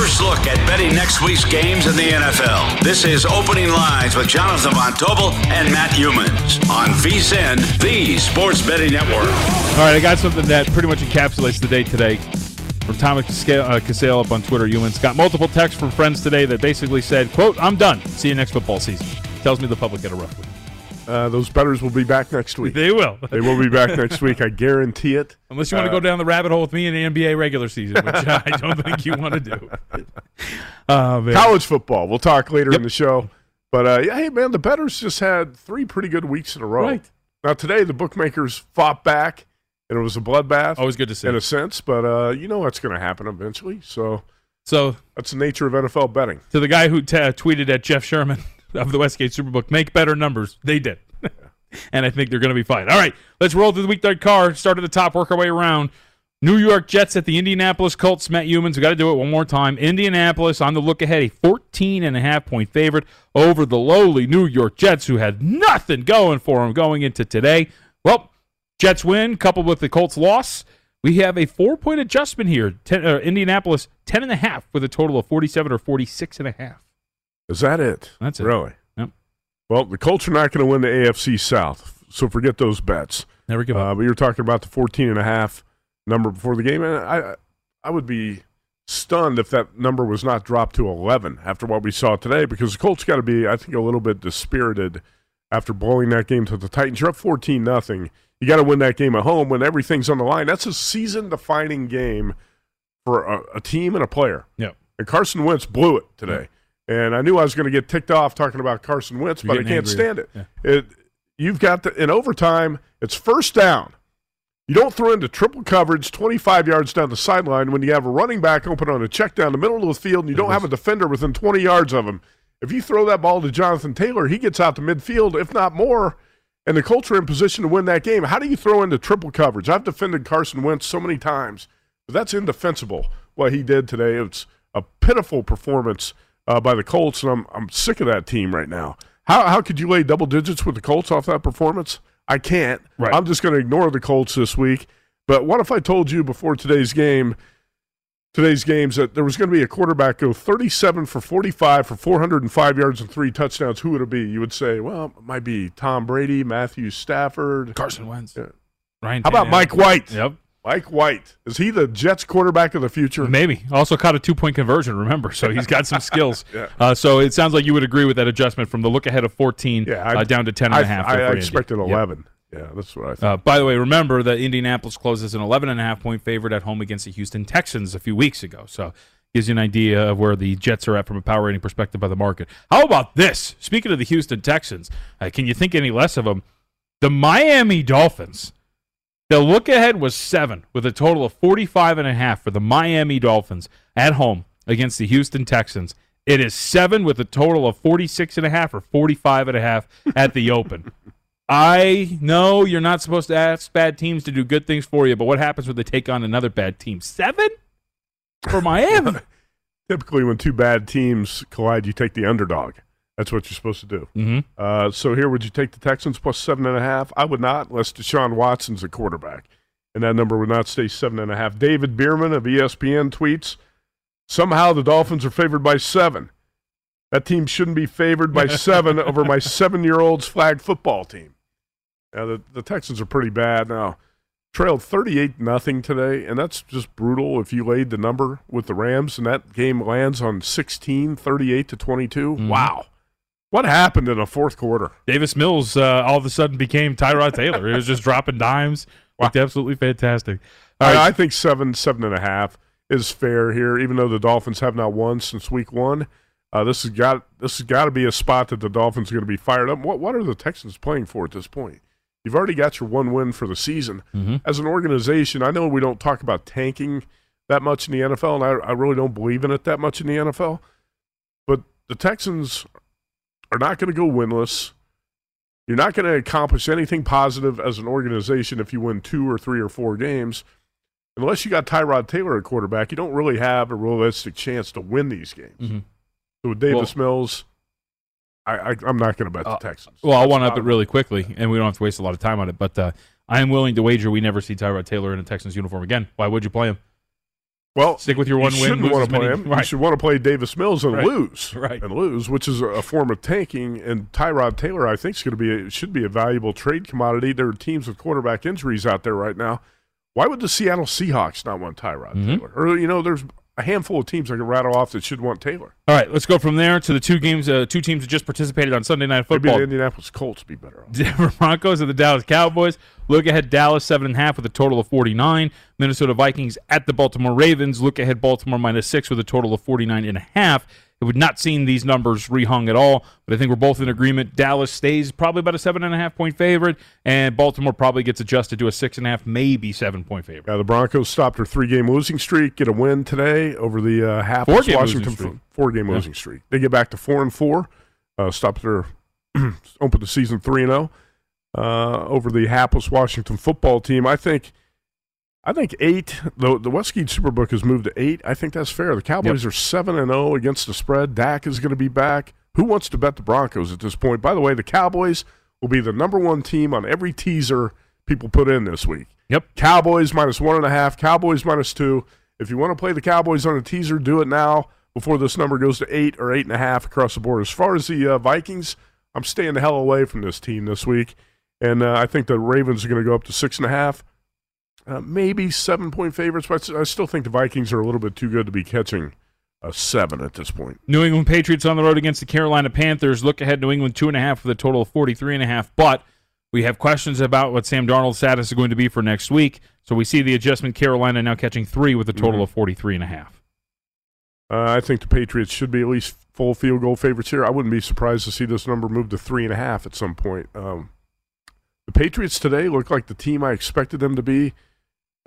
First look at betting next week's games in the NFL. This is Opening Lines with Jonathan Von Tobel and Matt Youmans on VSIN, the Sports Betting Network. All right, I got something that pretty much encapsulates the day today from Thomas Casale uh, up on Twitter. Youmans got multiple texts from friends today that basically said, quote, I'm done. See you next football season. Tells me the public get a rough week. Uh, those betters will be back next week. They will. they will be back next week. I guarantee it. Unless you want to Uh, go down the rabbit hole with me in the NBA regular season, which I don't think you want to do. Man. College football. We'll talk later Yep. in the show. But uh, yeah, hey man, the betters just had three pretty good weeks in a row. Right. Now today, the bookmakers fought back, and it was a bloodbath. Always good to see. in a sense, but uh, you know what's going to happen eventually. So So that's the nature of NFL betting. to the guy who t- tweeted at Jeff Sherman of the Westgate Superbook, make better numbers. They did. and I think they're going to be fine. All right, let's roll through the weeknight card. Start at the top, work our way around. New York Jets at the Indianapolis Colts. Matt Youmans, we got to do it one more time. Indianapolis on the look ahead, a 14 and a half point favorite over the lowly New York Jets, who had nothing going for them going into today. Well, Jets win, coupled with the Colts loss. We have a four point adjustment here. Ten, uh, Indianapolis 10 and a half with a total of 47 or 46 and a half. Is that it? That's it. Really? Yep. Well, the Colts are not going to win the AFC South, so forget those bets. Never give up. Uh, but you're talking about the 14 and a half number before the game, and I, I would be stunned if that number was not dropped to 11 after what we saw today, because the Colts got to be, I think, a little bit dispirited after blowing that game to the Titans. You're up 14 nothing. You got to win that game at home when everything's on the line. That's a season-defining game for a, a team and a player. Yep. And Carson Wentz blew it today. And I knew I was going to get ticked off talking about Carson Wentz, You're but I can't angry. stand it. Yeah. It you've got the, in overtime. It's first down. You don't throw into triple coverage 25 yards down the sideline when you have a running back open on a check down the middle of the field and you don't have a defender within 20 yards of him. If you throw that ball to Jonathan Taylor, he gets out to midfield, if not more, and the Colts are in position to win that game. How do you throw into triple coverage? I've defended Carson Wentz so many times, but that's indefensible what he did today. It's a pitiful performance uh, by the Colts, and I'm, I'm sick of that team right now. How, how could you lay double digits with the Colts off that performance? I can't. Right. I'm just going to ignore the Colts this week. But what if I told you before today's game, today's games, that there was going to be a quarterback go 37 for 45 for 405 yards and three touchdowns? Who would it be? You would say, well, it might be Tom Brady, Matthew Stafford. Carson Wentz. Yeah. Ryan How about Mike White? Yep. Mike White. Is he the Jets quarterback of the future? Maybe. Also caught a two point conversion, remember. So he's got some skills. Yeah. uh, so it sounds like you would agree with that adjustment from the look ahead of 14 Yeah, I- uh, down to 10 and I, a half. I, I for Indy. expected Yep. 11. Yeah, that's what I think. Uh, by the way, remember that Indianapolis closes an 11 and a half point favorite at home against the Houston Texans a few weeks ago. So gives you an idea of where the Jets are at from a power rating perspective by the market. How about this? Speaking of the Houston Texans, uh, can you think any less of them? The Miami Dolphins. The look ahead was seven with a total of 45 and a half for the Miami Dolphins at home against the Houston Texans. It is seven with a total of 46 and a half or 45 and a half at the open. I know you're not supposed to ask bad teams to do good things for you, but what happens when they take on another bad team? Seven for Miami. Typically, when two bad teams collide, you take the underdog. That's what you're supposed to do. mm-hmm. Uh, so here, would you take the Texans plus seven and a half? I would not, unless Deshaun Watson's a quarterback, and that number would not stay seven and a half. David Bierman of ESPN tweets: Somehow the Dolphins are favored by seven. That team shouldn't be favored by seven over my seven-year-old's flag football team. Now the, the Texans are pretty bad now. Trailed 38 nothing today, and that's just brutal if you laid the number with the Rams and that game lands on 16, 38 to 22. Wow. What happened in the fourth quarter? Davis Mills uh, all of a sudden became Tyrod Taylor. He was just dropping dimes. Looked absolutely fantastic. All I, I think seven, seven and a half is fair here, even though the Dolphins have not won since week one. Uh, this has got this has got to be a spot that the Dolphins are going to be fired up. What what are the Texans playing for at this point? You've already got your one win for the season. Mhm. As an organization, I know we don't talk about tanking that much in the NFL, and I, I really don't believe in it that much in the NFL. But the Texans are not going to go winless. You're not going to accomplish anything positive as an organization if you win two or three or four games. Unless you got Tyrod Taylor at quarterback, you don't really have a realistic chance to win these games. Mhm. So with Davis Mills, I, I, I'm not going to bet the Uh, Texans. well, I'll one up it really quickly, and we don't have to waste a lot of time on it. But uh, I am willing to wager we never see Tyrod Taylor in a Texans uniform again. Why would you play him? Well, Stick with your you one win. shouldn't lose want to play many- him. You should want to play Davis Mills and Right. lose, Right. and lose, which is a, form of tanking. And Tyrod Taylor, I think, is going to be a, should be a valuable trade commodity. There are teams with quarterback injuries out there right now. Why would the Seattle Seahawks not want Tyrod Mhm. Taylor? Or you know, there's a handful of teams I can rattle off that should want Taylor. All right, let's go from there to the two games, uh, two teams that just participated on Sunday Night Maybe Football. the Indianapolis Colts be better off. Denver Broncos and the Dallas Cowboys. Look ahead, Dallas seven and a half with a total of forty nine. Minnesota Vikings at the Baltimore Ravens. Look ahead, Baltimore minus six with a total of forty nine and a half. It would not seen these numbers rehung at all, but I think we're both in agreement. Dallas stays probably about a seven and a half point favorite, and Baltimore probably gets adjusted to a six and a half, maybe seven point favorite. Yeah, the Broncos stopped their three-game losing streak, get a win today over the uh, hapless Four-game Washington losing streak. Four-game Yeah. losing streak. They get back to four and four, uh, stopped their open the season three and zero uh, over the hapless Washington football team. I think, I think eight. The the Westgate Superbook has moved to eight. I think that's fair. The Cowboys are seven and zero against the spread. Dak is going to be back. Who wants to bet the Broncos at this point? By the way, the Cowboys will be the number one team on every teaser people put in this week. Yep. Cowboys minus one and a half, Cowboys minus two. If you want to play the Cowboys on a teaser, do it now before this number goes to eight or eight and a half across the board. As far as the uh, Vikings, I'm staying the hell away from this team this week. And uh, I think the Ravens are going to go up to six and a half, uh, maybe seven point favorites, but I still think the Vikings are a little bit too good to be catching a seven at this point. New England Patriots on the road against the Carolina Panthers. Look ahead, New England two and a half with a total of forty three and a half. But we have questions about what Sam Darnold's status is going to be for next week. So we see the adjustment. Carolina now catching three with a total Mhm. of forty three and a half. Uh, I think the Patriots should be at least full field goal favorites here. I wouldn't be surprised to see this number move to three and a half at some point. Um, the Patriots today look like the team I expected them to be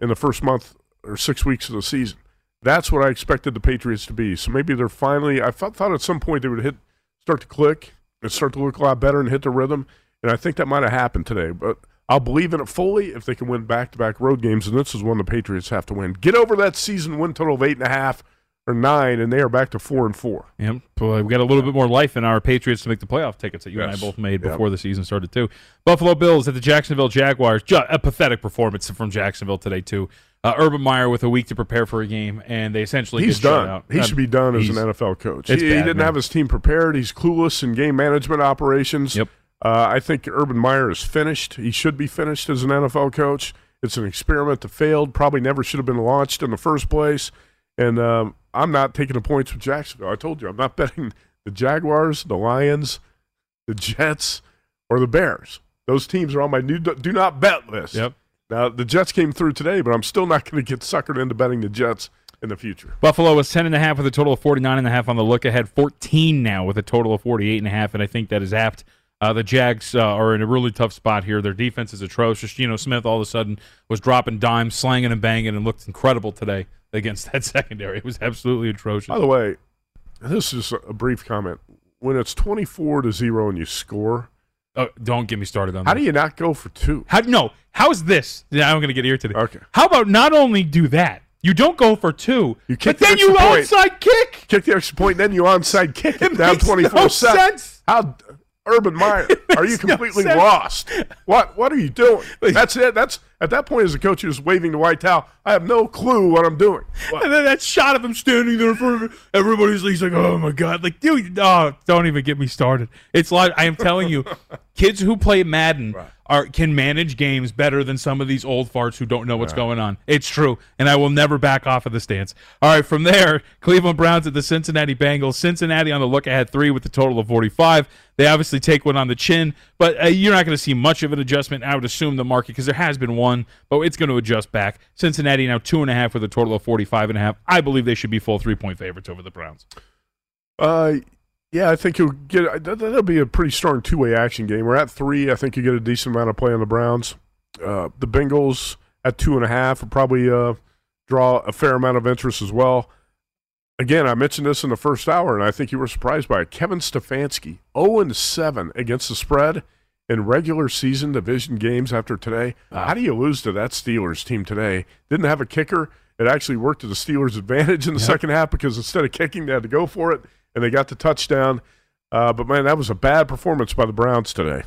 in the first month or six weeks of the season. That's what I expected the Patriots to be. So maybe they're finally. I thought, thought at some point they would hit, start to click and start to look a lot better and hit the rhythm. And I think that might have happened today. But I'll believe in it fully if they can win back-to-back road games. And this is one the Patriots have to win. Get over that season win total of eight and a half or nine, and they are back to four and four. Yep. Boy, we got a little bit more life in our Patriots to make the playoff tickets that you and I both made Yep. before the season started too. Buffalo Bills at the Jacksonville Jaguars. A pathetic performance from Jacksonville today too. Uh, Urban Meyer with a week to prepare for a game, and they essentially He's done. He should be done as an NFL coach. he, he didn't man. have his team prepared. He's clueless in game management operations. Yep. Uh, I think Urban Meyer is finished. He should be finished as an NFL coach. It's an experiment that failed. Probably never should have been launched in the first place. And um, I'm not taking the points with Jacksonville. I told you I'm not betting the Jaguars, the Lions, the Jets, or the Bears. Those teams are on my new do not bet list. Yep. Now the Jets came through today, but I'm still not going to get suckered into betting the Jets in the future. Buffalo was 10 and a half with a total of 49 and a half on the look ahead, 14 now with a total of 48 and a half, and I think that is apt. Uh, the Jags uh, are in a really tough spot here. Their defense is atrocious. Geno Smith all of a sudden was dropping dimes, slanging and banging, and looked incredible today against that secondary. It was absolutely atrocious. By the way, this is a brief comment. When it's 24 to 0 and you score, Oh, don't get me started on how that. do you not go for two? How no? How's this? Yeah, I'm going to get irritated. Okay. How about not only do that, you don't go for two, You kick but the then you point. onside kick. Kick the extra point, then you onside kick it, It down makes no 24 7. sense. How, Urban Meyer, are you makes no completely lost? What What are you doing? That's it. That's At that point, as a coach, you're waving the white towel. I have no clue what I'm doing. What? And then that shot of him standing there in front of everybody's he's like, oh my god, like dude, oh, don't even get me started. It's like I am telling you, kids who play Madden are can manage games better than some of these old farts who don't know what's going on. It's true, and I will never back off of the stance. All right, from there, Cleveland Browns at the Cincinnati Bengals. Cincinnati on the look ahead three with a total of 45. They obviously take one on the chin, but uh, you're not going to see much of an adjustment. I would assume the market because there has been one, but it's going to adjust back. Cincinnati now two and a half with a total of 45 and a half. I believe they should be full three point favorites over the Browns. Uh, yeah, I think you'll get. that- That'll be a pretty strong two way action game. We're at three. I think you get a decent amount of play on the Browns. Uh, the Bengals at two and a half will probably uh, draw a fair amount of interest as well. Again, I mentioned this in the first hour, and I think you were surprised by it. Kevin Stefanski, 0 and 7 against the spread in regular season division games after today. How do you lose to that Steelers team today? Didn't have a kicker. It actually worked to the Steelers' advantage in the second half because instead of kicking, they had to go for it, and they got the touchdown. Uh, but man, that was a bad performance by the Browns today.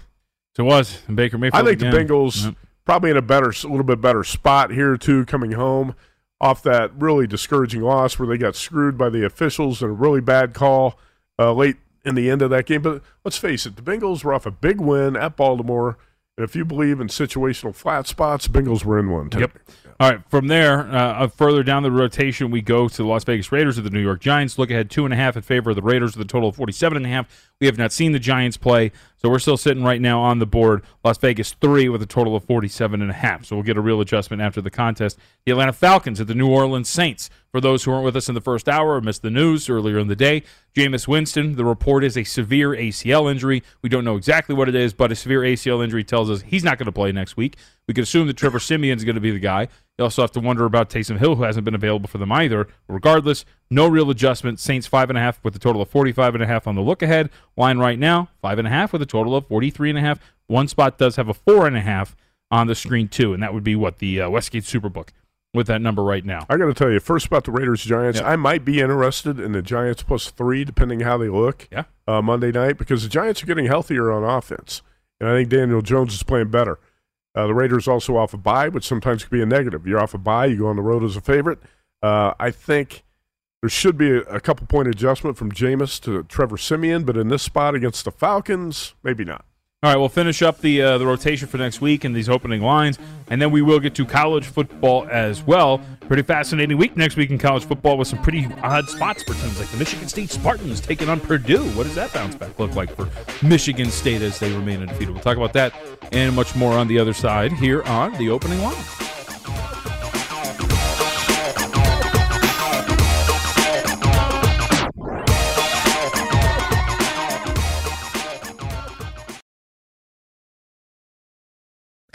It was and Baker Mayfield. I think the. Bengals Yep. probably in a better, a little bit better spot here too, coming home off that really discouraging loss where they got screwed by the officials and a really bad call uh, late in the end of that game. But let's face it, the Bengals were off a big win at Baltimore, and if you believe in situational flat spots, Bengals were in one. Today. Yep. All right. From there, uh, uh, further down the rotation, we go to the Las Vegas Raiders of the New York Giants. Look ahead two and a half in favor of the Raiders with a total of forty-seven and a half. We have not seen the Giants play, so we're still sitting right now on the board. Las Vegas three with a total of forty-seven and a half. So we'll get a real adjustment after the contest. The Atlanta Falcons at the New Orleans Saints. For those who weren't with us in the first hour or missed the news earlier in the day, Jameis Winston. The report is a severe ACL injury. We don't know exactly what it is, but a severe ACL injury tells us he's not going to play next week. We could assume that Trevor Siemian is going to be the guy. You also have to wonder about Taysom Hill, who hasn't been available for them either. Regardless, no real adjustment. Saints five and a half with a total of forty-five and a half on the look ahead line right now. Five and a half with a total of forty-three and a half. One spot does have a four and a half on the screen too, and that would be what the uh, Westgate Superbook with that number right now. I got to tell you, first about the Raiders Giants, Yeah. I might be interested in the Giants plus three, depending how they look. Yeah. uh, Monday night because the Giants are getting healthier on offense, and I think Daniel Jones is playing better. Uh, the Raiders also off a bye, which sometimes can be a negative. You're off a bye, you go on the road as a favorite. Uh, I think there should be a, a couple point adjustment from Jameis to Trevor Siemian, but in this spot against the Falcons, maybe not. All right, we'll finish up the uh, the rotation for next week and these opening lines, and then we will get to college football as well. Pretty fascinating week next week in college football with some pretty odd spots for teams like the Michigan State Spartans taking on Purdue. What does that bounce back look like for Michigan State as they remain undefeated? We'll talk about that and much more on the other side here on the opening line.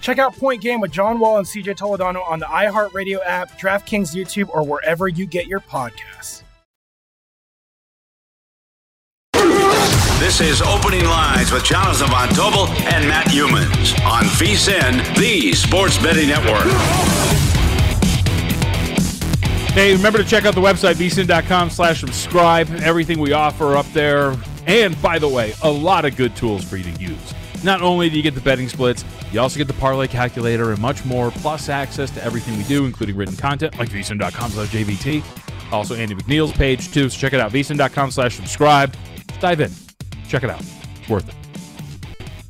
Check out Point Game with John Wall and CJ Toledano on the iHeartRadio app, DraftKings YouTube, or wherever you get your podcasts. This is Opening Lines with Jonathan Von Tobel and Matt Youmans on VSIN, the Sports Betting Network. Hey, remember to check out the website, vsin.com slash subscribe. Everything we offer up there. And by the way, a lot of good tools for you to use. Not only do you get the betting splits, you also get the parlay calculator and much more, plus access to everything we do, including written content like vsin.com slash JVT. Also, Andy McNeil's page, too. So check it out, vsin.com slash subscribe. Dive in. Check it out. It's worth it.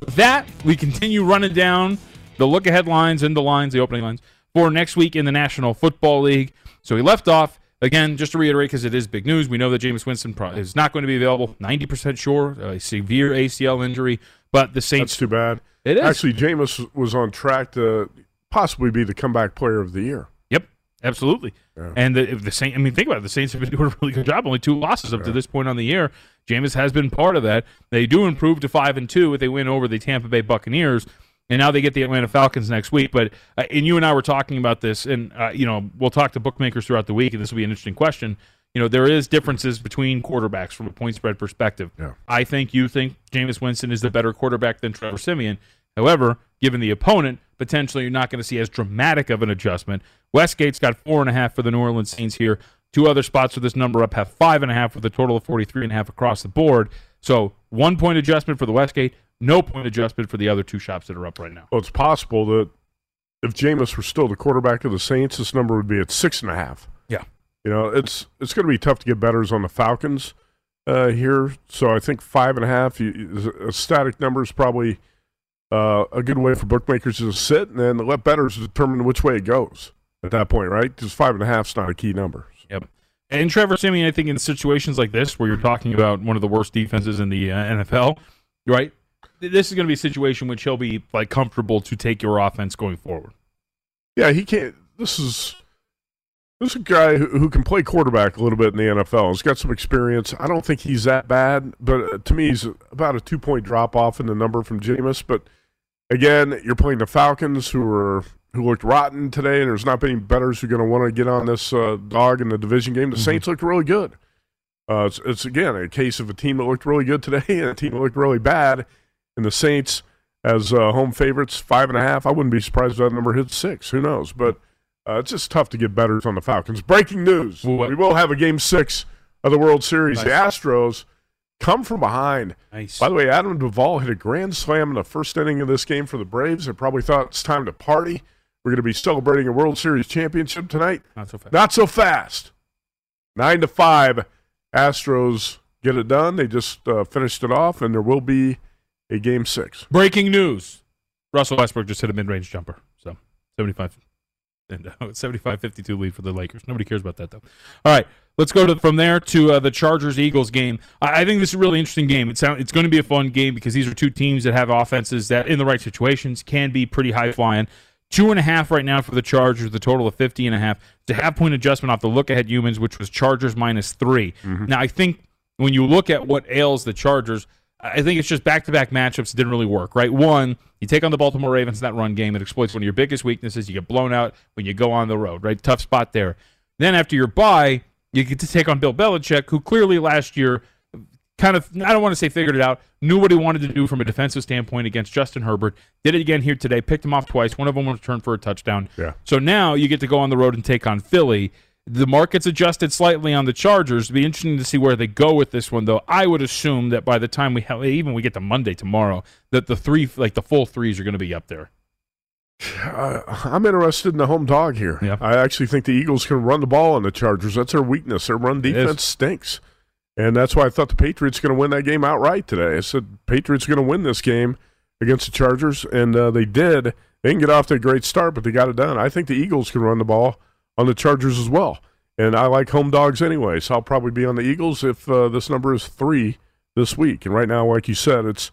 With that, we continue running down the look ahead lines and the lines, the opening lines for next week in the National Football League. So we left off again, just to reiterate, because it is big news. We know that Jameis Winston is not going to be available. Ninety percent sure, a severe ACL injury. But the Saints, That's too bad. It is. Actually, Jameis was on track to possibly be the comeback player of the year. Yep, absolutely. And the, if the Saints, I mean, think about it. The Saints have been doing a really good job. Only two losses up to this point on the year. Jameis has been part of that. They do improve to five and two if they win over the Tampa Bay Buccaneers, and now they get the Atlanta Falcons next week. But uh, and you and I were talking about this, and uh, you know we'll talk to bookmakers throughout the week, and this will be an interesting question. You know there is differences between quarterbacks from a point spread perspective. Yeah. I think you think Jameis Winston is the better quarterback than Trevor Siemian. However, given the opponent, potentially you're not going to see as dramatic of an adjustment. Westgate's got four and a half for the New Orleans Saints here. Two other spots with this number up have five and a half with a total of 43 and a half across the board. So one point adjustment for the Westgate, no point adjustment for the other two shops that are up right now. Well, it's possible that if Jameis were still the quarterback of the Saints, this number would be at six and a half. You know, it's it's going to be tough to get betters on the Falcons uh, here. So I think five and a half, you, a static number is probably uh, a good way for bookmakers to sit and then let betters determine which way it goes at that point, right? Because five and a half is not a key number. Yep. And Trevor Siemian, I think in situations like this where you're talking about one of the worst defenses in the uh, NFL, right? This is going to be a situation which he'll be like comfortable to take your offense going forward. Yeah, he can't. This is this is a guy who, who can play quarterback a little bit in the NFL. He's got some experience. I don't think he's that bad, but uh, to me, he's about a two point drop off in the number from Jameis. But again, you're playing the Falcons, who are who looked rotten today, and there's not many betters who are going to want to get on this uh, dog in the division game. The Saints looked really good. Uh, it's, it's again a case of a team that looked really good today and a team that looked really bad. And the Saints, as uh, home favorites, five and a half. I wouldn't be surprised if that number hits six. Who knows? But uh, it's just tough to get betters on the Falcons. Breaking news: What? We will have a game six of the World Series. The Astros come from behind. Nice. By the way, Adam Duvall hit a grand slam in the first inning of this game for the Braves. They probably thought it's time to party. We're going to be celebrating a World Series championship tonight. Not so fast. Not so fast. Nine to five, Astros get it done. They just uh, finished it off, and there will be a game six. Breaking news: Russell Westbrook just hit a mid-range jumper. So 75 and uh, 75-52 lead for the Lakers. Nobody cares about that though. All right, let's go to from there to uh, the Chargers Eagles game. I, I think this is a really interesting game. It's it's going to be a fun game because these are two teams that have offenses that, in the right situations, can be pretty high flying. Two and a half right now for the Chargers, the total of 50 and a half. A half point adjustment off the look ahead Youmans, which was Chargers minus 3 Now, I think when you look at what ails the Chargers, I think it's just back to back matchups didn't really work, right? One, you take on the Baltimore Ravens in that run game, it exploits one of your biggest weaknesses. You get blown out when you go on the road, right? Tough spot there. Then after your bye, you get to take on Bill Belichick, who clearly last year kind of, I don't want to say figured it out, knew what he wanted to do from a defensive standpoint against Justin Herbert. Did it again here today, picked him off twice. One of them was returned for a touchdown. Yeah. So now you get to go on the road and take on Philly. The market's adjusted slightly on the Chargers. It'd be interesting to see where they go with this one, though. I would assume that by the time we have, even we get to Monday tomorrow, that the three, like the full threes, are going to be up there. Uh, I'm interested in the home dog here. Yeah. I actually think the Eagles can run the ball on the Chargers. That's their weakness. Their run defense stinks. And that's why I thought the Patriots going to win that game outright today. I said Patriots going to win this game against the Chargers, and uh, they did. They didn't get off to a great start, but they got it done. I think the Eagles can run the ball on the Chargers as well. And I like home dogs anyway, so I'll probably be on the Eagles if uh, this number is three this week. And right now, like you said, it's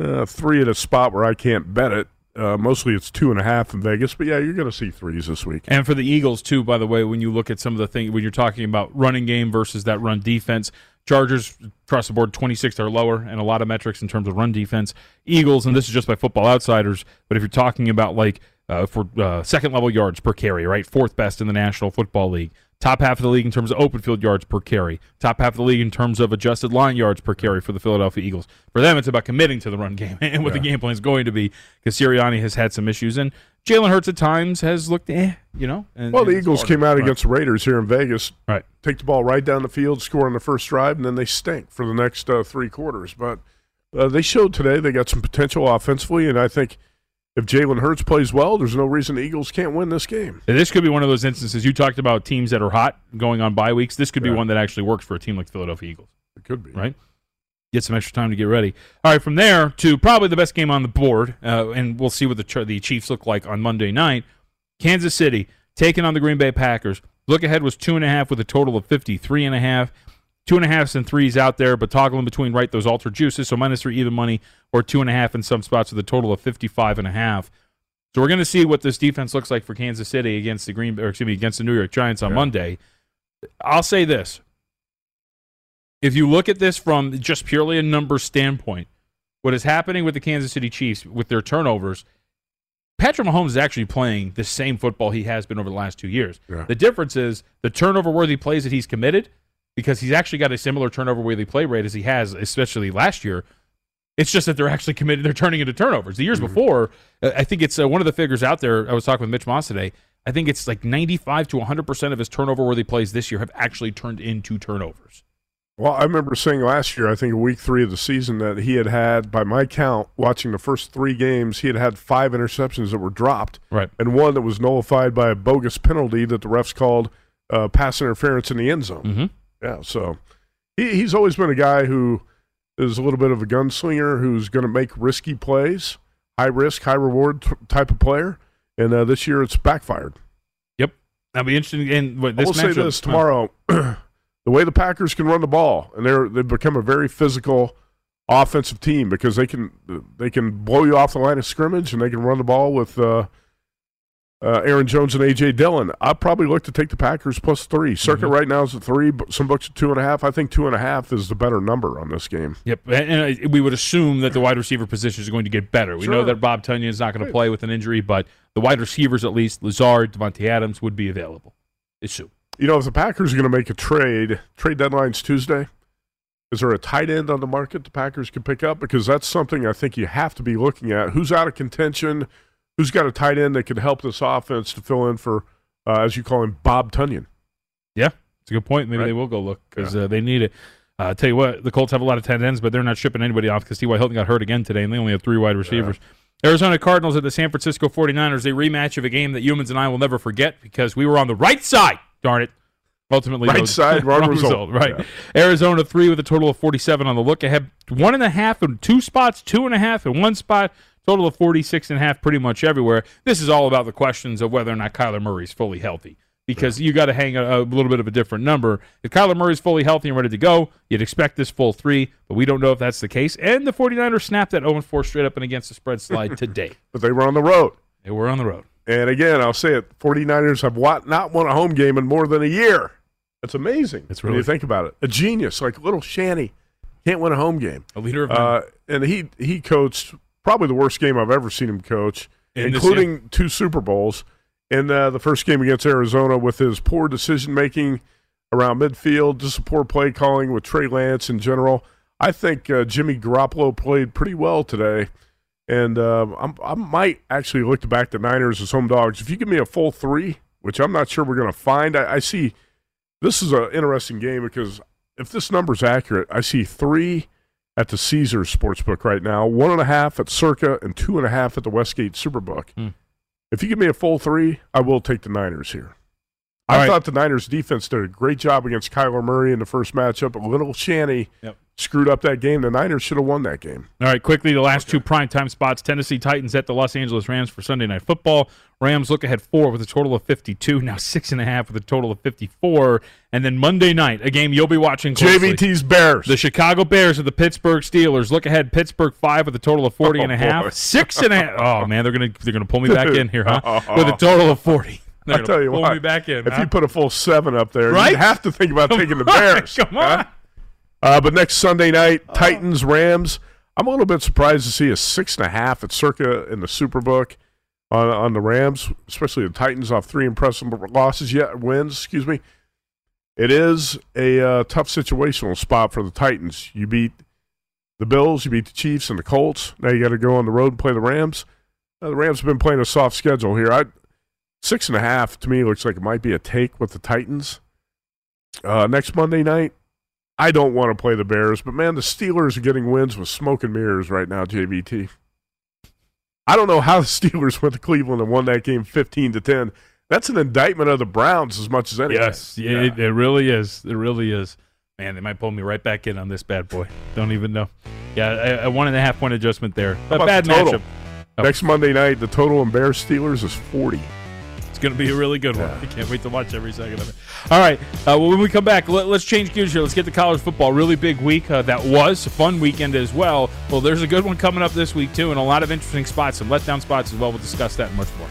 uh, three at a spot where I can't bet it. Uh, mostly it's two and a half in Vegas, but yeah, you're going to see threes this week. And for the Eagles too, by the way, when you look at some of the things when you're talking about running game versus that run defense, Chargers across the board 26th or lower and a lot of metrics in terms of run defense. Eagles, and this is just by Football Outsiders, but if you're talking about like uh, for uh, second level yards per carry, right, fourth best in the National Football League. Top half of the league in terms of open field yards per carry. Top half of the league in terms of adjusted line yards per carry for the Philadelphia Eagles. For them, it's about committing to the run game and what the game plan is going to be because Sirianni has had some issues and Jalen Hurts at times has looked, eh, you know. And, Well, the Eagles came out Right. against the Raiders here in Vegas. Right. Take the ball right down the field, score on the first drive, and then they stink for the next uh, three quarters. But uh, they showed today they got some potential offensively, and I think if Jalen Hurts plays well, there's no reason the Eagles can't win this game. And This could be one of those instances you talked about teams that are hot going on bye weeks. This could be one that actually works for a team like the Philadelphia Eagles, It could be. right? Get some extra time to get ready. All right, from there to probably the best game on the board, uh, and we'll see what the the Chiefs look like on Monday night. Kansas City taking on the Green Bay Packers. Look ahead was two and a half with a total of fifty three and a half. Two and a halfs and threes out there, but toggling between right those altered juices. So minus three even money or two and a half in some spots with a total of fifty five and a half. So we're going to see what this defense looks like for Kansas City against the Green, or excuse me, against the New York Giants on Yeah. Monday. I'll say this: if you look at this from just purely a number standpoint, what is happening with the Kansas City Chiefs with their turnovers, Patrick Mahomes is actually playing the same football he has been over the last two years. Yeah. The difference is the turnover-worthy plays that he's committed, because he's actually got a similar turnover-worthy play rate as he has, especially last year. It's just that they're actually committed. They're turning into turnovers. The years before, uh, I think it's uh, one of the figures out there. I was talking with Mitch Moss today. I think it's like 95 to 100 percent of his turnover-worthy plays this year have actually turned into turnovers. Well, I remember saying last year, I think in week three of the season, that he had had, by my count, watching the first three games, he had had five interceptions that were dropped, Right. and one that was nullified by a bogus penalty that the refs called uh, pass interference in the end zone. Mm-hmm. Yeah, so he, he's always been a guy who is a little bit of a gunslinger who's going to make risky plays, high risk, high reward t- type of player. And uh, this year it's backfired. Yep. That'll be interesting. in what I this will say this tomorrow: the way the Packers can run the ball, and they're they've become a very physical offensive team because they can they can blow you off the line of scrimmage and they can run the ball with uh, uh, Aaron Jones and AJ Dillon. I'd probably look to take the Packers plus three. Circa Mm-hmm. right now is at three, but some books at two and a half. I think two and a half is the better number on this game. Yep, and, and uh, we would assume that the wide receiver position is going to get better. We know that Bob Tonyan is not going to play with an injury, but the wide receivers, at least Lazard, Davante Adams, would be available. Assume. You know, if the Packers are going to make a trade, trade deadline's Tuesday. Is there a tight end on the market the Packers can pick up? Because that's something I think you have to be looking at. Who's out of contention? Who's got a tight end that can help this offense to fill in for, uh, as you call him, Bob Tonyan? Yeah, it's a good point. Maybe Right. they will go look because uh, they need it. Uh, tell you what, the Colts have a lot of tight ends, but they're not shipping anybody off because T.Y. Hilton got hurt again today, and they only have three wide receivers. Arizona Cardinals at the San Francisco 49ers, a rematch of a game that Youmans and I will never forget because we were on the right side. Darn it. Ultimately, Right though, side, wrong result. Right. Yeah. Arizona three with a total of 47 on the look ahead. One and a half in two spots, two and a half in one spot. Total of 46 and a half pretty much everywhere. This is all about the questions of whether or not Kyler Murray is fully healthy because you got to hang a, a little bit of a different number. If Kyler Murray is fully healthy and ready to go, you'd expect this full three, but we don't know if that's the case. And the 49ers snapped that 0 4 straight up and against the spread slide today. But they were on the road. They were on the road. And again, I'll say it 49ers have not won a home game in more than a year. That's amazing. When really- you think about it. A genius, like little Shanny, can't win a home game. A leader of Uh, and he he coached probably the worst game I've ever seen him coach, In including two Super Bowls. And uh, the first game against Arizona, with his poor decision making around midfield, just a poor play calling with Trey Lance in general. I think uh, Jimmy Garoppolo played pretty well today, and I'm, I might actually look to back the Niners as home dogs. If you give me a full three, which I'm not sure we're going to find, I, I see this is an interesting game because if this number's accurate, I see three at the Caesars Sportsbook right now, one and a half at Circa, and two and a half at the Westgate Superbook. Hmm. If you give me a full three, I will take the Niners here. I right. thought the Niners defense did a great job against Kyler Murray in the first matchup. A little Shanny Yep. screwed up that game. The Niners should have won that game. All right, quickly, the last two primetime spots. Tennessee Titans at the Los Angeles Rams for Sunday Night Football. Rams look ahead four with a total of 52, now six and a half with a total of 54. And then Monday night, a game you'll be watching closely. JVT's Bears. The Chicago Bears of the Pittsburgh Steelers look ahead Pittsburgh five with a total of 40 and a Oh, half. boy. Six and a half. Oh man, they're gonna they're gonna pull me back in here, huh? Oh. With a total of 40. They're I gonna tell you pull what, me back in. if huh? you put a full seven up there, Right? you have to think about taking the Bears. come on. huh? Uh, but next Sunday night, Oh. Titans Rams. I'm a little bit surprised to see a six and a half at Circa in the Superbook on on the Rams, especially the Titans off three impressive losses yet wins. Excuse me. It is a uh, tough situational spot for the Titans. You beat the Bills, you beat the Chiefs and the Colts. Now you got to go on the road and play the Rams. Uh, the Rams have been playing a soft schedule here. I Six and a half to me looks like it might be a take with the Titans uh, next Monday night. I don't want to play the Bears, but man, the Steelers are getting wins with smoke and mirrors right now, JVT. I don't know how the Steelers went to Cleveland and won that game 15 to 10. That's an indictment of the Browns as much as anything. Yes, yeah, yeah. It, it really is. It really is. Man, they might pull me right back in on this bad boy. Don't even know. Yeah, a one and a half point adjustment there. A bad the matchup. Oh. Next Monday night, the total in Bears Steelers is 40 going to be a really good one. I can't wait to watch every second of it. All right. Uh, well, when we come back, let, us change gears here. Let's get to college football. Really big week. Uh, that was a fun weekend as well. Well, there's a good one coming up this week, too, and a lot of interesting spots, some letdown spots as well. We'll discuss that and much more.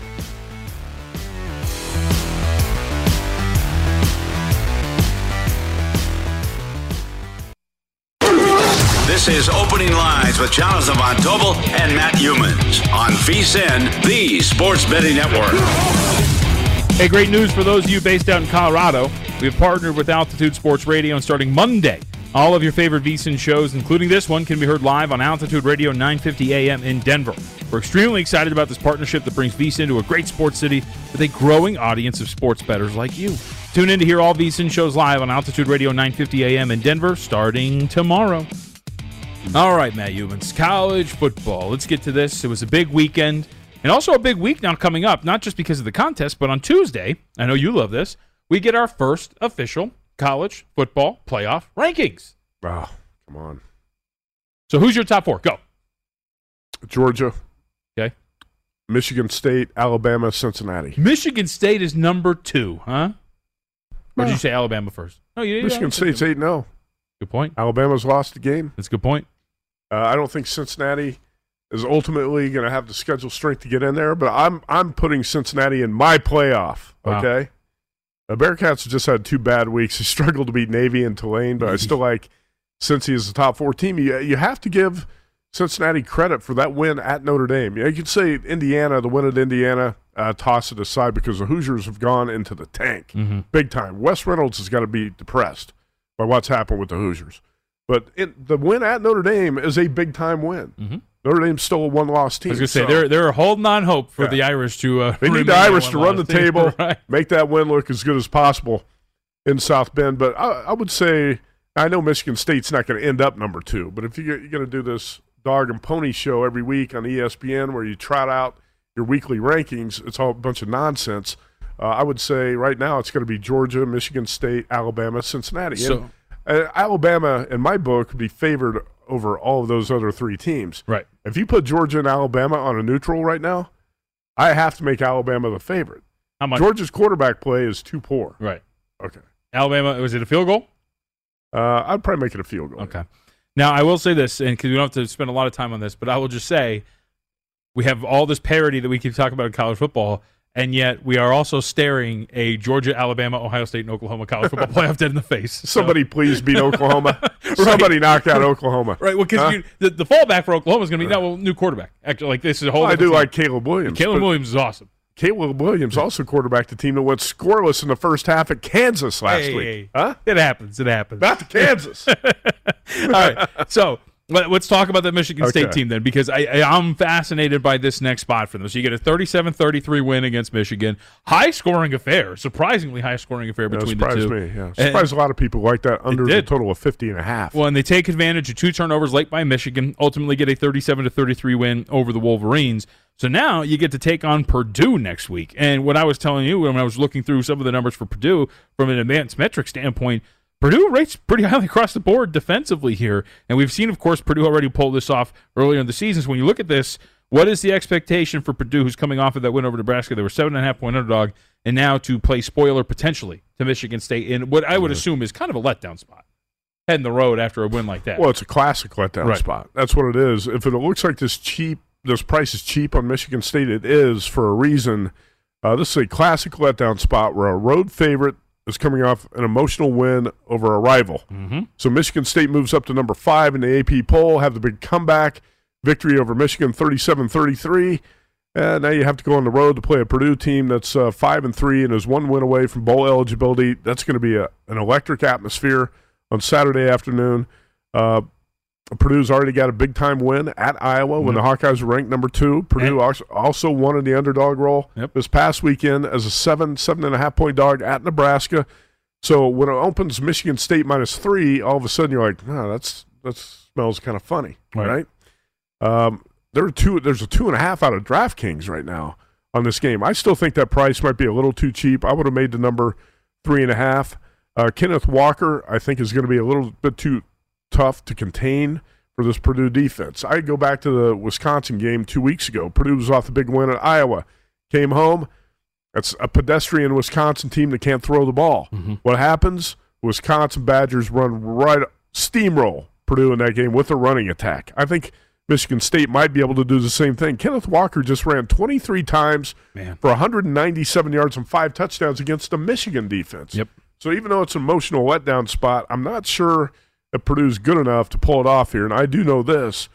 This is Opening Lines with Jonathan Von Tobel and Matt Youmans on VSIN, the Sports Betting Network. Hey, great news for those of you based out in Colorado. We have partnered with Altitude Sports Radio, and starting Monday, all of your favorite VSIN shows, including this one, can be heard live on Altitude Radio 950 AM in Denver. We're extremely excited about this partnership that brings VSIN to a great sports city with a growing audience of sports bettors like you. Tune in to hear all VSIN shows live on Altitude Radio 950 AM in Denver starting tomorrow. All right, Matt Youmans, college football. Let's get to this. It was a big weekend and also a big week now coming up, not just because of the contest, but on Tuesday, I know you love this, we get our first official college football playoff rankings. Wow, come on. So who's your top four? Go. Georgia. Okay. Michigan State, Alabama, Cincinnati. Michigan State is number two, huh? Or did you say Alabama first? No, you didn't. Michigan State's 8 0. Good point. Alabama's lost the game. That's a good point. Uh, I don't think Cincinnati is ultimately going to have the schedule strength to get in there, but I'm I'm putting Cincinnati in my playoff. Wow. Okay. The Bearcats have just had two bad weeks. They struggled to beat Navy and Tulane, but I still like Cincy as the top four team. You, you have to give Cincinnati credit for that win at Notre Dame. Yeah, you could say Indiana, the win at Indiana, uh, toss it aside because the Hoosiers have gone into the tank Mhm. big time. Wes Reynolds has got to be depressed by what's happened with the Hoosiers. But it, the win at Notre Dame is a big time win. Mhm. Notre Dame's still a one loss team. I was going to say, so they're, they're holding on hope for Yeah. the Irish to. Uh, they need the Irish to run the team. table, Right. make that win look as good as possible in South Bend. But I, I would say, I know Michigan State's not going to end up number two, but if you, you're going to do this dog and pony show every week on ESPN where you trot out your weekly rankings, it's all a bunch of nonsense. Uh, I would say right now it's going to be Georgia, Michigan State, Alabama, Cincinnati. So- and, uh, Alabama, in my book, would be favored over all of those other three teams. Right. If you put Georgia and Alabama on a neutral right now, I have to make Alabama the favorite. How much? Georgia's quarterback play is too poor. Right. Okay. Alabama, was it a field goal? Uh, I'd probably make it a field goal. Okay. Now I will say this, and because we don't have to spend a lot of time on this, but I will just say we have all this parity that we keep talking about in college football, and yet we are also staring a Georgia, Alabama, Ohio State, and Oklahoma college football playoff dead in the face. So- Somebody please beat Oklahoma. Somebody knock out Oklahoma. Right, well, because Huh? the, the fallback for Oklahoma is going to be no, well, new quarterback. Actually, like this is a whole. Well, I do like Caleb Williams. Caleb Williams is awesome. Caleb Williams also quarterbacked the team that went scoreless in the first half at Kansas last Hey, week. hey, Huh? It happens. It happens. Not to Kansas. All right. So let, us talk about the Michigan State team then, because I, I, I'm fascinated by this next spot for them. So you get a 37 33 win against Michigan. High scoring affair, surprisingly high scoring affair between the surprised two. me. Yeah. And- Surprised a lot of people like that under the did. total of 50 and a half. Well, and they take advantage of two turnovers late by Michigan, ultimately get a 37 to 33 win over the Wolverines. So now you get to take on Purdue next week. And what I was telling you when I was looking through some of the numbers for Purdue from an advanced metric standpoint, Purdue rates pretty highly across the board defensively here. And we've seen, of course, Purdue already pull this off earlier in the season. So when you look at this, what is the expectation for Purdue, who's coming off of that win over Nebraska? They were seven and a half point underdog, and now to play spoiler potentially to Michigan State in what I would assume is kind of a letdown spot. Heading the road after a win like that. Well, it's a classic letdown Right. spot. That's what it is. If it looks like this cheap, this price is cheap on Michigan State, it is for a reason. Uh, this is a classic letdown spot where a road favorite is coming off an emotional win over a rival. Mhm. So Michigan State moves up to number five in the AP poll, have the big comeback victory over Michigan 37-33. And now you have to go on the road to play a Purdue team that's uh, five and three and is one win away from bowl eligibility. That's going to be a, an electric atmosphere on Saturday afternoon. Uh, Purdue's already got a big time win at Iowa when the Hawkeyes were ranked number two. Purdue also, also won in the underdog role this past weekend as a seven, seven and a half point dog at Nebraska. So when it opens Michigan State minus three, all of a sudden you're like, no, that's that smells kind of funny, Right. right? Um, there are two. There's a two and a half out of DraftKings right now on this game. I still think that price might be a little too cheap. I would have made the number three and a half. Uh, Kenneth Walker, I think, is going to be a little bit too tough to contain for this Purdue defense. I go back to the Wisconsin game two weeks ago. Purdue was off the big win at Iowa, came home. That's a pedestrian Wisconsin team that can't throw the ball. Mm-hmm. What happens? Wisconsin Badgers run right steamroll Purdue in that game with a running attack. I think Michigan State might be able to do the same thing. Kenneth Walker just ran 23 times Man. for 197 yards and five touchdowns against the Michigan defense. Yep. So even though it's an emotional letdown spot, I'm not sure that Purdue's good enough to pull it off here. And I do know this: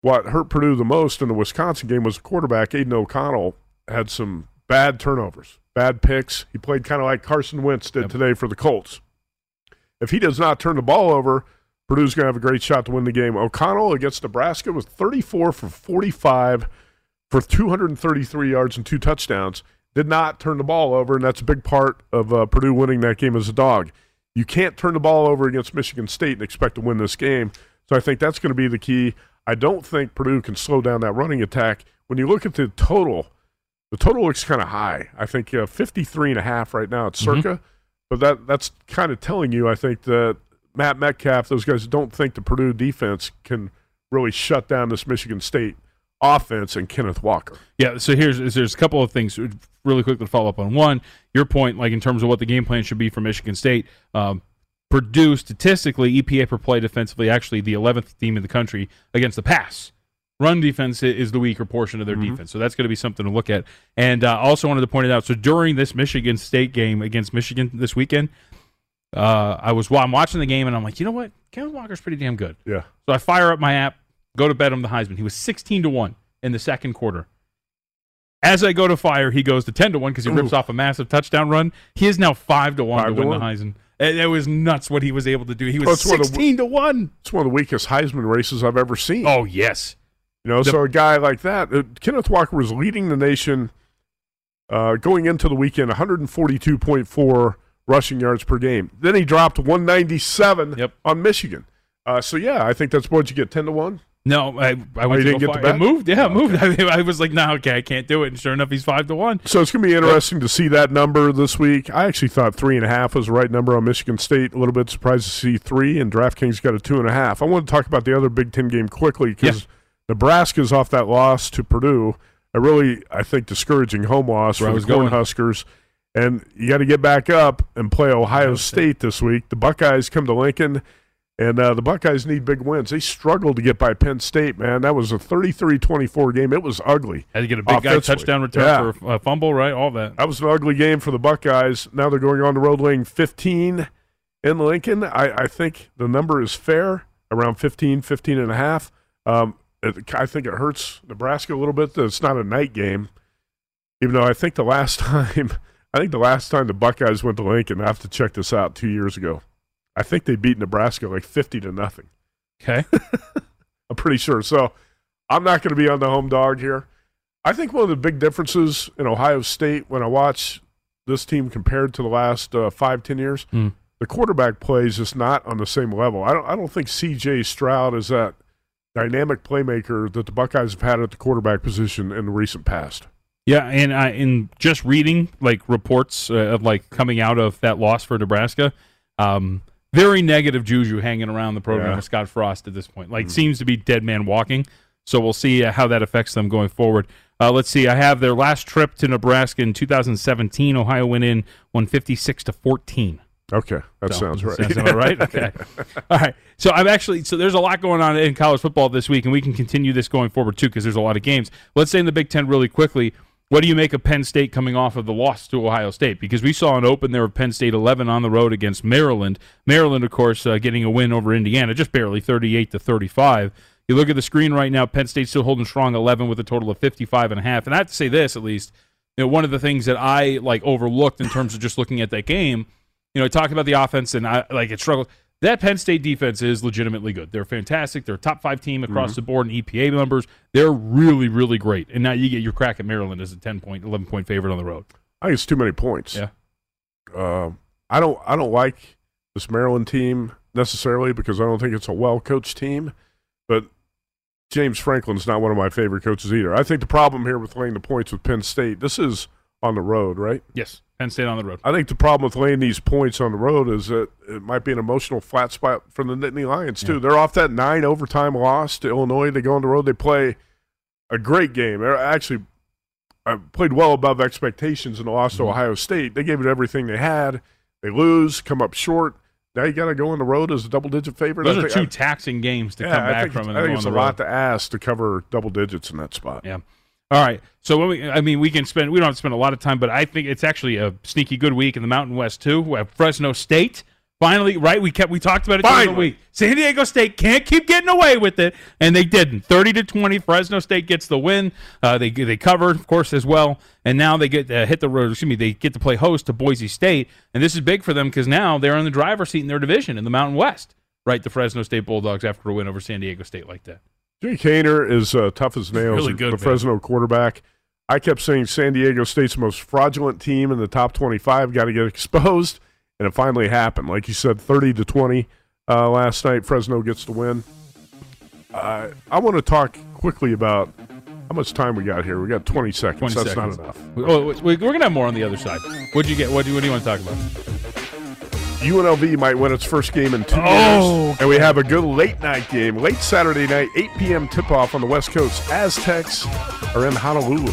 what hurt Purdue the most in the Wisconsin game was the quarterback Aidan O'Connell had some bad turnovers, bad picks. He played kind of like Carson Wentz did today for the Colts. If he does not turn the ball over, Purdue's going to have a great shot to win the game. O'Connell against Nebraska was 34 for 45 for 233 yards and two touchdowns. Did not turn the ball over, and that's a big part of uh, Purdue winning that game as a dog. You can't turn the ball over against Michigan State and expect to win this game. So I think that's going to be the key. I don't think Purdue can slow down that running attack. When you look at the total, the total looks kind of high. I think uh, 53 and a half right now at Circa. But that that's kind of telling you, I think, that Matt Metcalf, those guys don't think the Purdue defense can really shut down this Michigan State offense and Kenneth Walker. Yeah, so here's there's a couple of things really quickly to follow up on. One, your point, like in terms of what the game plan should be for Michigan State. Um, Purdue statistically, EPA per play defensively, actually the 11th team in the country against the pass. Run defense is the weaker portion of their defense, so that's going to be something to look at. And uh, also wanted to point it out. So during this Michigan State game against Michigan this weekend, uh, I was well, I'm watching the game and I'm like, you know what, Kevin Walker's pretty damn good. Yeah. So I fire up my app, go to bet him the Heisman. He was 16 to 1 in the second quarter. As I go to fire, he goes to 10 to 1 because he rips Ooh. off a massive touchdown run. He is now 5 to 1 Five to to win one. the Heisman. It, was nuts what he was able to do. He was one of the- 16 to 1. It's one of the weakest Heisman races I've ever seen. Oh, yes. You know, The- so a guy like that, uh, Kenneth Walker was leading the nation uh, going into the weekend, 142.4 rushing yards per game. Then he dropped 197 on Michigan. Uh, so yeah, I think that's what you get 10 to one. No, I, I Oh, went to didn't get the It bet? moved. Yeah, it oh, moved. I, I was like, no, okay, I can't do it. And sure enough, he's 5 to 1. So it's going to be interesting to see that number this week. I actually thought three and a half was the right number on Michigan State. A little bit surprised to see three, and DraftKings got a two and a half. I want to talk about the other Big Ten game quickly because Nebraska's off that loss to Purdue. A really, I think, discouraging home loss Where for the going. Cornhuskers. And you got to get back up and play Ohio State this week. The Buckeyes come to Lincoln. And uh, the Buckeyes need big wins. They struggled to get by Penn State, man. That was a 33-24 game. It was ugly. Had to get a big guy touchdown return yeah. for a fumble, right? All that. That was an ugly game for the Buckeyes. Now they're going on the road laying 15 in Lincoln. I, I think the number is fair, around 15, 15 and a half. Um, it, I think it hurts Nebraska a little bit that it's not a night game, even though I think the last time – I think the last time the Buckeyes went to Lincoln, I have to check this out, two years ago. I think they beat Nebraska like 50 to nothing. Okay. I'm pretty sure. So I'm not going to be on the home dog here. I think one of the big differences in Ohio State when I watch this team compared to the last uh, five, ten years, mm. the quarterback play is just not on the same level. I don't, I don't think C.J. Stroud is that dynamic playmaker that the Buckeyes have had at the quarterback position in the recent past. Yeah, and I in just reading like reports uh, of like coming out of that loss for Nebraska, um, very negative juju hanging around the program yeah. with Scott Frost at this point. Like mm-hmm. seems to be dead man walking. So we'll see uh, how that affects them going forward. Uh, let's see. I have their last trip to Nebraska in 2017. Ohio went in 156 to 14. Okay, that so, sounds right. Sounds about right. Okay, all right. So I'm actually so there's a lot going on in college football this week, and we can continue this going forward too because there's a lot of games. Let's say in the Big Ten really quickly. What do you make of Penn State coming off of the loss to Ohio State? Because we saw an open there of Penn State 11 on the road against Maryland. Maryland, of course, uh, getting a win over Indiana, just barely 38 to 35. You look at the screen right now, Penn State still holding strong 11 with a total of 55 and a half. And I have to say this, at least, you know, one of the things that I like overlooked in terms of just looking at that game, you know, talking about the offense and I like it struggled that Penn State defense is legitimately good. They're fantastic. They're a top five team across mm-hmm. the board in EPA numbers. They're really, really great. And now you get your crack at Maryland as a ten point, eleven point favorite on the road. I think it's too many points. Yeah. Uh, I don't. I don't like this Maryland team necessarily because I don't think it's a well coached team. But James Franklin's not one of my favorite coaches either. I think the problem here with laying the points with Penn State. This is on the road, right? Yes. Penn State on the road. I think the problem with laying these points on the road is that it might be an emotional flat spot for the Nittany Lions too. Yeah. They're off that nine overtime loss to Illinois. They go on the road. They play a great game. They're actually uh, played well above expectations in the loss mm-hmm. to Ohio State. They gave it everything they had. They lose, come up short. Now you got to go on the road as a double-digit favorite. Those are two I, taxing games to yeah, come back from. I think it's a lot to ask to cover double digits in that spot. Yeah. All right. So when we, I mean, we can spend. We don't have to spend a lot of time, but I think it's actually a sneaky good week in the Mountain West too. We have Fresno State. Finally, right? We kept we talked about it Finally. the week. San Diego State can't keep getting away with it, and they didn't. Thirty to twenty, Fresno State gets the win. Uh, they they covered, of course, as well, and now they get uh, hit the road. Excuse me, they get to play host to Boise State, and this is big for them because now they're in the driver's seat in their division in the Mountain West. Right, the Fresno State Bulldogs after a win over San Diego State like that. Jake Haener is uh, tough as nails. Really good, the Fresno quarterback. I kept saying San Diego State's most fraudulent team in the top 25 got to get exposed, and it finally happened. Like you said, 30 to 20 uh, last night. Fresno gets the win. Uh, I want to talk quickly about how much time we got here. We got 20 seconds. 20 That's seconds. not enough. Oh, we're going to have more on the other side. What'd you get? What do, what do you want to talk about? UNLV might win its first game in two oh, years. And we have a good late night game, late Saturday night, 8 p.m. tip off on the West Coast. Aztecs are in Honolulu.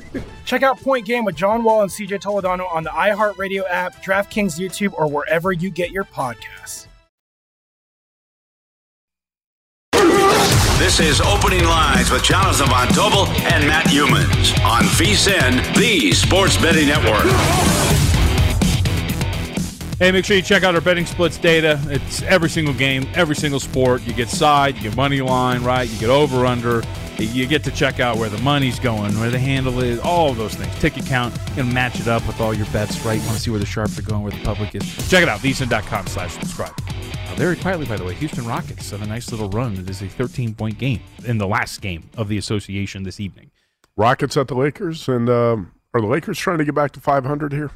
Check out Point Game with John Wall and CJ Toledano on the iHeartRadio app, DraftKings YouTube, or wherever you get your podcasts. This is Opening Lines with Jonathan Von Tobel and Matt Youmans on VSIN, the Sports Betting Network. Hey, make sure you check out our betting splits data. It's every single game, every single sport. You get side, you get money line, right? You get over under. You get to check out where the money's going, where the handle is, all those things. Ticket count, you match it up with all your bets, right? You want to see where the sharps are going, where the public is. Check it out, vsin.com slash subscribe. Uh, very quietly, by the way, Houston Rockets have a nice little run. It is a 13 point game in the last game of the association this evening. Rockets at the Lakers, and um, are the Lakers trying to get back to 500 here?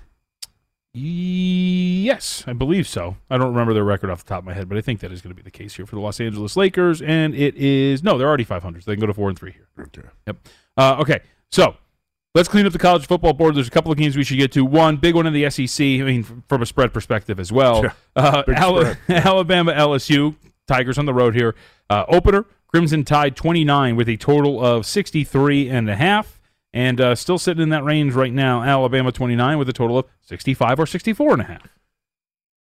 Yes, I believe so. I don't remember their record off the top of my head, but I think that is going to be the case here for the Los Angeles Lakers. And it is no, they're already 500. So they can go to four and three here. Okay. Yep. Uh, okay. So let's clean up the college football board. There's a couple of games we should get to. One big one in the SEC. I mean, from a spread perspective as well. Yeah, uh, spread. Alabama, LSU, Tigers on the road here. Uh, opener Crimson Tide 29 with a total of 63 and a half. And uh, still sitting in that range right now. Alabama 29 with a total of 65 or 64 and a half.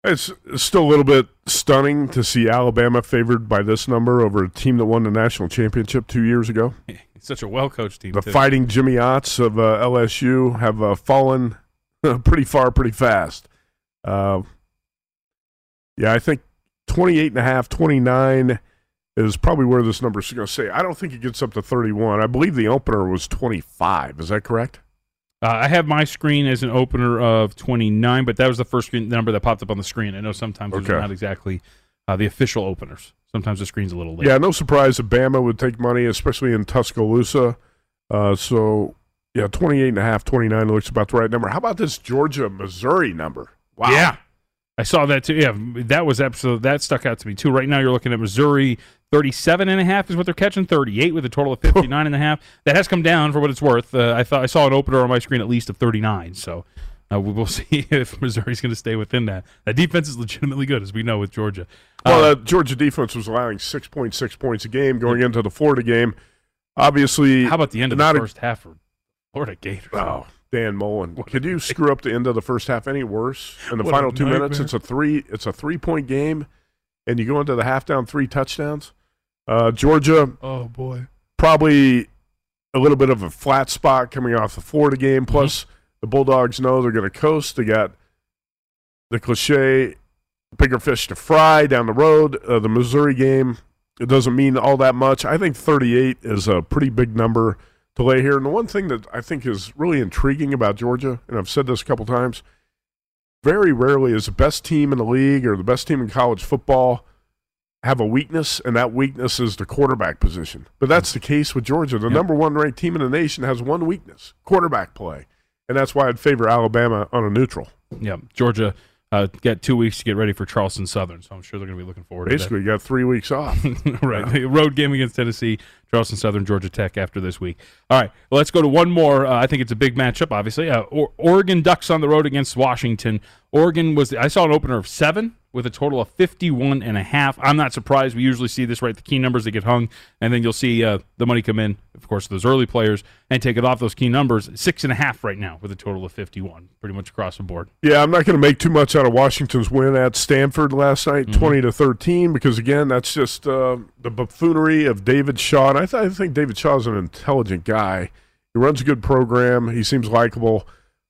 It's still a little bit stunning to see Alabama favored by this number over a team that won the national championship two years ago. It's such a well coached team. The too. fighting Jimmy Otts of uh, LSU have uh, fallen pretty far, pretty fast. Uh, yeah, I think 28 and a half, 29 is probably where this number is going to say. I don't think it gets up to 31. I believe the opener was 25. Is that correct? Uh, I have my screen as an opener of 29, but that was the first screen number that popped up on the screen. I know sometimes Okay. not exactly uh, the official openers. Sometimes the screen's a little late. Yeah, no surprise that Bama would take money, especially in Tuscaloosa. Uh, so, yeah, 28 and a half, 29 looks about the right number. How about this Georgia Missouri number? Wow. Yeah. I saw that too. Yeah, that was absolutely that stuck out to me too. Right now you're looking at Missouri 37 and a half is what they're catching, 38 with a total of 59 and a half. That has come down for what it's worth. Uh, I thought I saw an opener on my screen at least of 39. So uh, we will see if Missouri's going to stay within that. That defense is legitimately good as we know with Georgia. Well, Uh, that Georgia defense was allowing 6.6 points a game going into the Florida game. Obviously, how about the end of the a- first half for Florida Gators? Oh, Dan Mullen. Could you screw up the end of the first half any worse? In the What final two minutes, it's a three. It's a three point game, and you go into the half down three touchdowns. Uh, Georgia Oh boy. probably a little bit of a flat spot coming off the Florida game. Plus, the Bulldogs know they're going to coast. They got the cliche bigger fish to fry down the road. Uh, the Missouri game it doesn't mean all that much. I think 38 is a pretty big number to lay here. And the one thing that I think is really intriguing about Georgia, and I've said this a couple times, very rarely is the best team in the league or the best team in college football have a weakness, and that weakness is the quarterback position. But that's the case with Georgia. The Yep. number one ranked team in the nation has one weakness quarterback play. And that's why I'd favor Alabama on a neutral. Yeah, Georgia uh, got two weeks to get ready for Charleston Southern, so I'm sure they're going to be looking forward Basically, you got three weeks off. to right, the road game against Tennessee, Charleston Southern, Georgia Tech after this week. All right, well, let's go to one more. Uh, I think it's a big matchup, obviously. Uh, or- Oregon Ducks on the road against Washington. Oregon was I saw an opener of seven with a total of 51 and a half. I'm not surprised. We usually see this right the key numbers that get hung and then you'll see uh, the money come in, of course, those early players and take it off those key numbers. Six and a half right now with a total of 51, pretty much across the board. Yeah, I'm not going to make too much out of Washington's win at Stanford last night, Mm-hmm. 20 to 13, because again, that's just uh, the buffoonery of David Shaw. And I, th- I think David Shaw is an intelligent guy. He runs a good program. He seems likable,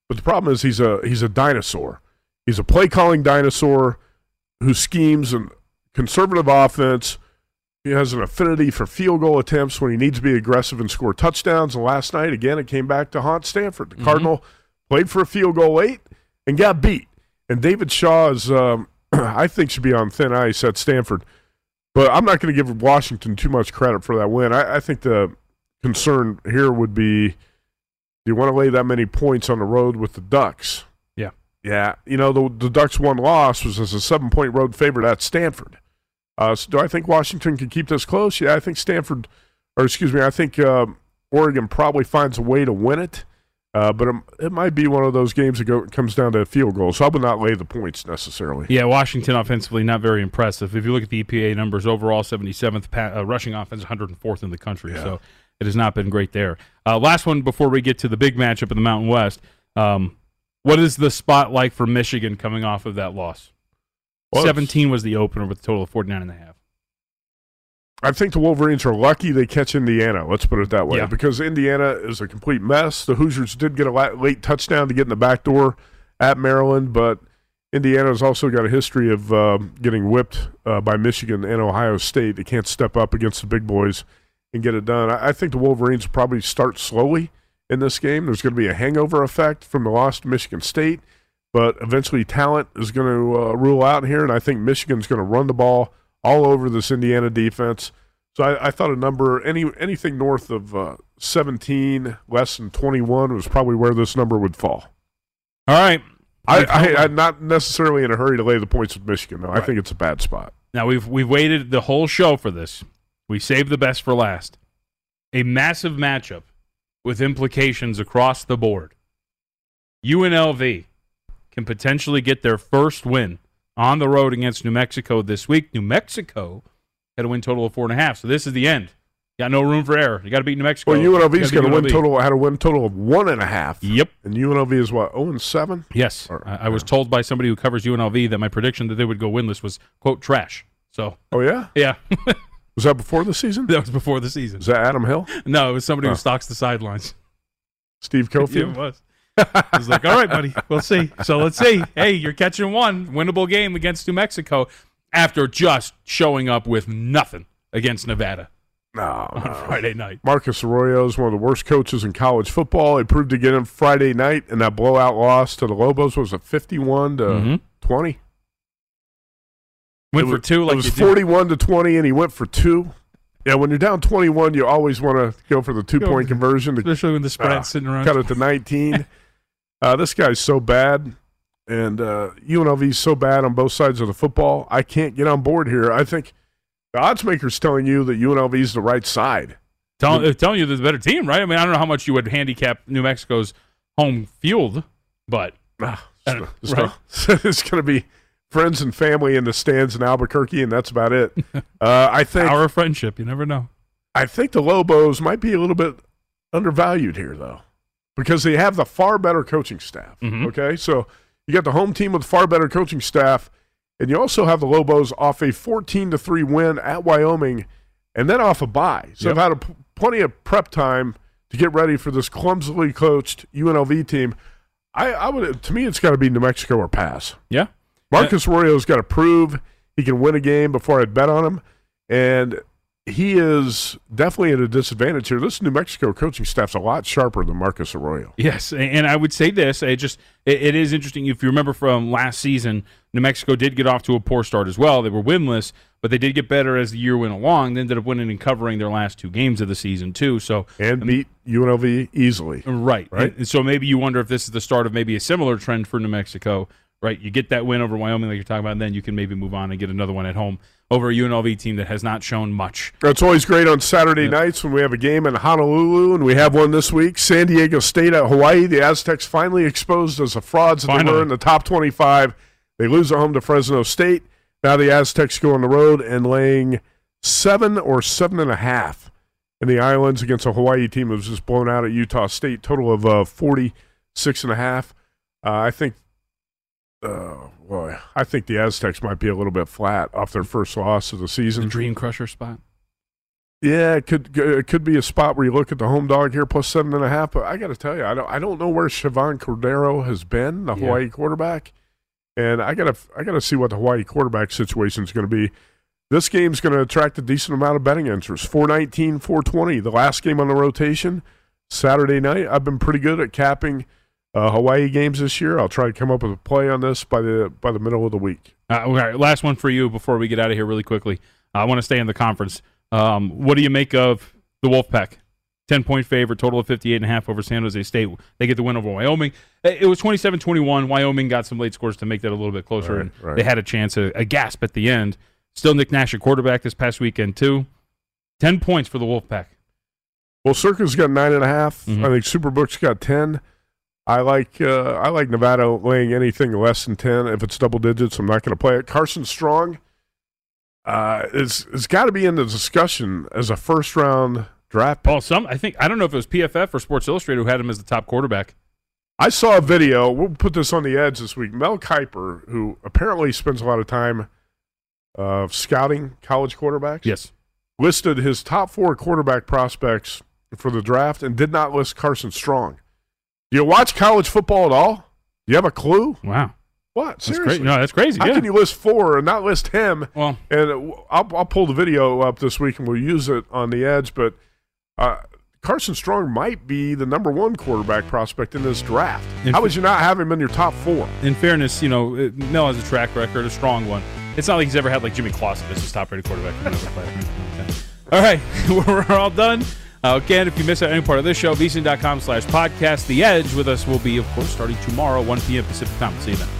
but the problem is he's a he's a dinosaur. He's a play calling dinosaur who schemes and conservative offense. He has an affinity for field goal attempts when he needs to be aggressive and score touchdowns. And last night, again, it came back to haunt Stanford. The Mhm. Cardinal played for a field goal late and got beat. And David Shaw is, um, I think, should be on thin ice at Stanford. But I'm not going to give Washington too much credit for that win. I, I think the concern here would be do you want to lay that many points on the road with the Ducks? Yeah. Yeah. You know, the, the Ducks' one loss was as a seven point road favorite at Stanford. Uh, so do I think Washington can keep this close? Yeah, I think Stanford, or excuse me, I think um Oregon probably finds a way to win it. Uh, but it, it might be one of those games that go, comes down to a field goal. So I would not lay the points necessarily. Yeah, Washington offensively not very impressive. If you look at the EPA numbers, overall 77th pa- uh, rushing offense, 104th in the country. So it has not been great there. Uh, last one before we get to the big matchup in the Mountain West. Um, what is the spot like for Michigan coming off of that loss? Well, 17 was the opener with a total of 49 and a half. I think the Wolverines are lucky they catch Indiana. Let's put it that way, Yeah. because Indiana is a complete mess. The Hoosiers did get a late touchdown to get in the back door at Maryland, but Indiana's also got a history of um, getting whipped uh, by Michigan and Ohio State. They can't step up against the big boys and get it done. I, I think the Wolverines probably start slowly in this game. There's going to be a hangover effect from the loss to Michigan State, but eventually talent is going to uh, rule out here, and I think Michigan's going to run the ball all over this Indiana defense. So I, I thought a number any anything north of uh, 17, less than 21 was probably where this number would fall. All right. I, I, I'm not necessarily in a hurry to lay the points with Michigan, though. I think it's a bad spot. Now we've we've waited the whole show for this. We saved the best for last. A massive matchup with implications across the board. UNLV can potentially get their first win on the road against New Mexico this week. New Mexico had a win total of four and a half, so this is the end. Got no room for error. You got to beat New Mexico. Well, UNLV's gotta a win total had a win total of one and a half. Yep. And UNLV is what 0 and seven. Yes, I, I was told by somebody who covers UNLV that my prediction that they would go winless was quote trash. So, Oh yeah, yeah, was that before the season? that was before the season. Is that Adam Hill, No, it was somebody Oh. who stocks the sidelines. Steve Yeah, Cofield? it was. Was like, all right, buddy, we'll see. So let's see. Hey, you're catching one winnable game against New Mexico after just showing up with nothing against Nevada No, on. Friday night. Marcus Arroyo is one of the worst coaches in college football. He proved again on Friday night, and that blowout loss to the Lobos was a 51 to Mhm. 20. Went It for was- two, like it was you do. 41 to 20, and he went for two. Yeah, when you're down 21, you always want to go for the two point conversion. To, especially when the spread's Ah, sitting around. cut it to 19. uh, this guy's so bad, and uh, UNLV's so bad on both sides of the football. I can't get on board here. I think the odds maker's telling you that UNLV's the right side. Tell, uh, telling you there's a better team, right? I mean, I don't know how much you would handicap New Mexico's home field, but Ah, it's right? it's going to be friends and family in the stands in Albuquerque, and that's about it. Uh, I think our friendship, you never know. I think the Lobos might be a little bit undervalued here, though, because they have the far better coaching staff. Mhm. Okay, so you got the home team with far better coaching staff, and you also have the Lobos off a fourteen to three win at Wyoming, and then off a bye. So Yep. they've had a p- plenty of prep time to get ready for this clumsily coached UNLV team. I, I would, to me, it's got to be New Mexico or pass. Yeah. Marcus Arroyo's got to prove he can win a game before I'd bet on him. And he is definitely at a disadvantage here. This New Mexico coaching staff's a lot sharper than Marcus Arroyo. Yes, and I would say this: it just it, it is interesting. If you remember from last season, New Mexico did get off to a poor start as well. They were winless, but they did get better as the year went along. They ended up winning and covering their last two games of the season too. So And um, beat UNLV easily. right, Right. And so maybe you wonder if this is the start of maybe a similar trend for New Mexico. Right, you get that win over Wyoming, like you're talking about, and then you can maybe move on and get another one at home over a UNLV team that has not shown much. It's always great on Saturday nights when we have a game in Honolulu, and we have one this week. San Diego State at Hawaii. The Aztecs finally exposed as the frauds that they were in the top 25. They lose at home to Fresno State. Now the Aztecs go on the road and laying seven or seven and a half in the islands against a Hawaii team that was just blown out at Utah State. Total of uh, 46 and a half. Uh, I think, uh, boy, I think the Aztecs might be a little bit flat off their first loss of the season. The Dream Crusher spot. Yeah, it could it could be a spot where you look at the home dog here plus seven and a half. But I got to tell you, I don't I don't know where Chevan Cordeiro has been, the Yeah. Hawaii quarterback, and I gotta I gotta see what the Hawaii quarterback situation is going to be. This game's going to attract a decent amount of betting interest. 419, 420. The last game on the rotation, Saturday night. I've been pretty good at capping uh, Hawaii games this year. I'll try to come up with a play on this by the by the middle of the week. Uh, all right, last one for you before we get out of here really quickly. I want to stay in the conference. Um, what do you make of the Wolfpack? 10 point favorite, total of 58 and a half over San Jose State. They get the win over Wyoming. It was 27 21. Wyoming got some late scores to make that a little bit closer, Right, and right. they had a chance, a, a gasp at the end. Still Nick Nash at quarterback this past weekend, too. 10 points for the Wolfpack. Well, Circa's got nine and a half. Mhm. I think Superbook's got ten. I like uh, I like Nevada laying anything less than ten. If it's double digits, I'm not going to play it. Carson Strong uh, is is got to be in the discussion as a first round draft. Well, some I think I don't know if it was PFF or Sports Illustrated who had him as the top quarterback. I saw a video. We'll put this on the edge this week. Mel Kiper, who apparently spends a lot of time uh, scouting college quarterbacks, Yes. listed his top four quarterback prospects for the draft and did not list Carson Strong. Do you watch college football at all? Do you have a clue? Wow. What? That's Seriously? crazy. No, that's crazy. How yeah. can you list four and not list him? Well, and uh, I'll, I'll pull the video up this week and we'll use it on the edge. But uh, Carson Strong might be the number one quarterback prospect in this draft. In How would you not have him in your top four? in fairness, you know, Mel has a track record, a strong one. It's not like he's ever had like Jimmy Clausen as his top rated quarterback. He's never played or anything like that. All right, we're all done. Uh, again, if you miss out any part of this show, vsin.com slash podcast. The Edge with us will be, of course, starting tomorrow, 1 p.m. Pacific time. See you then.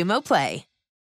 Xumo Play.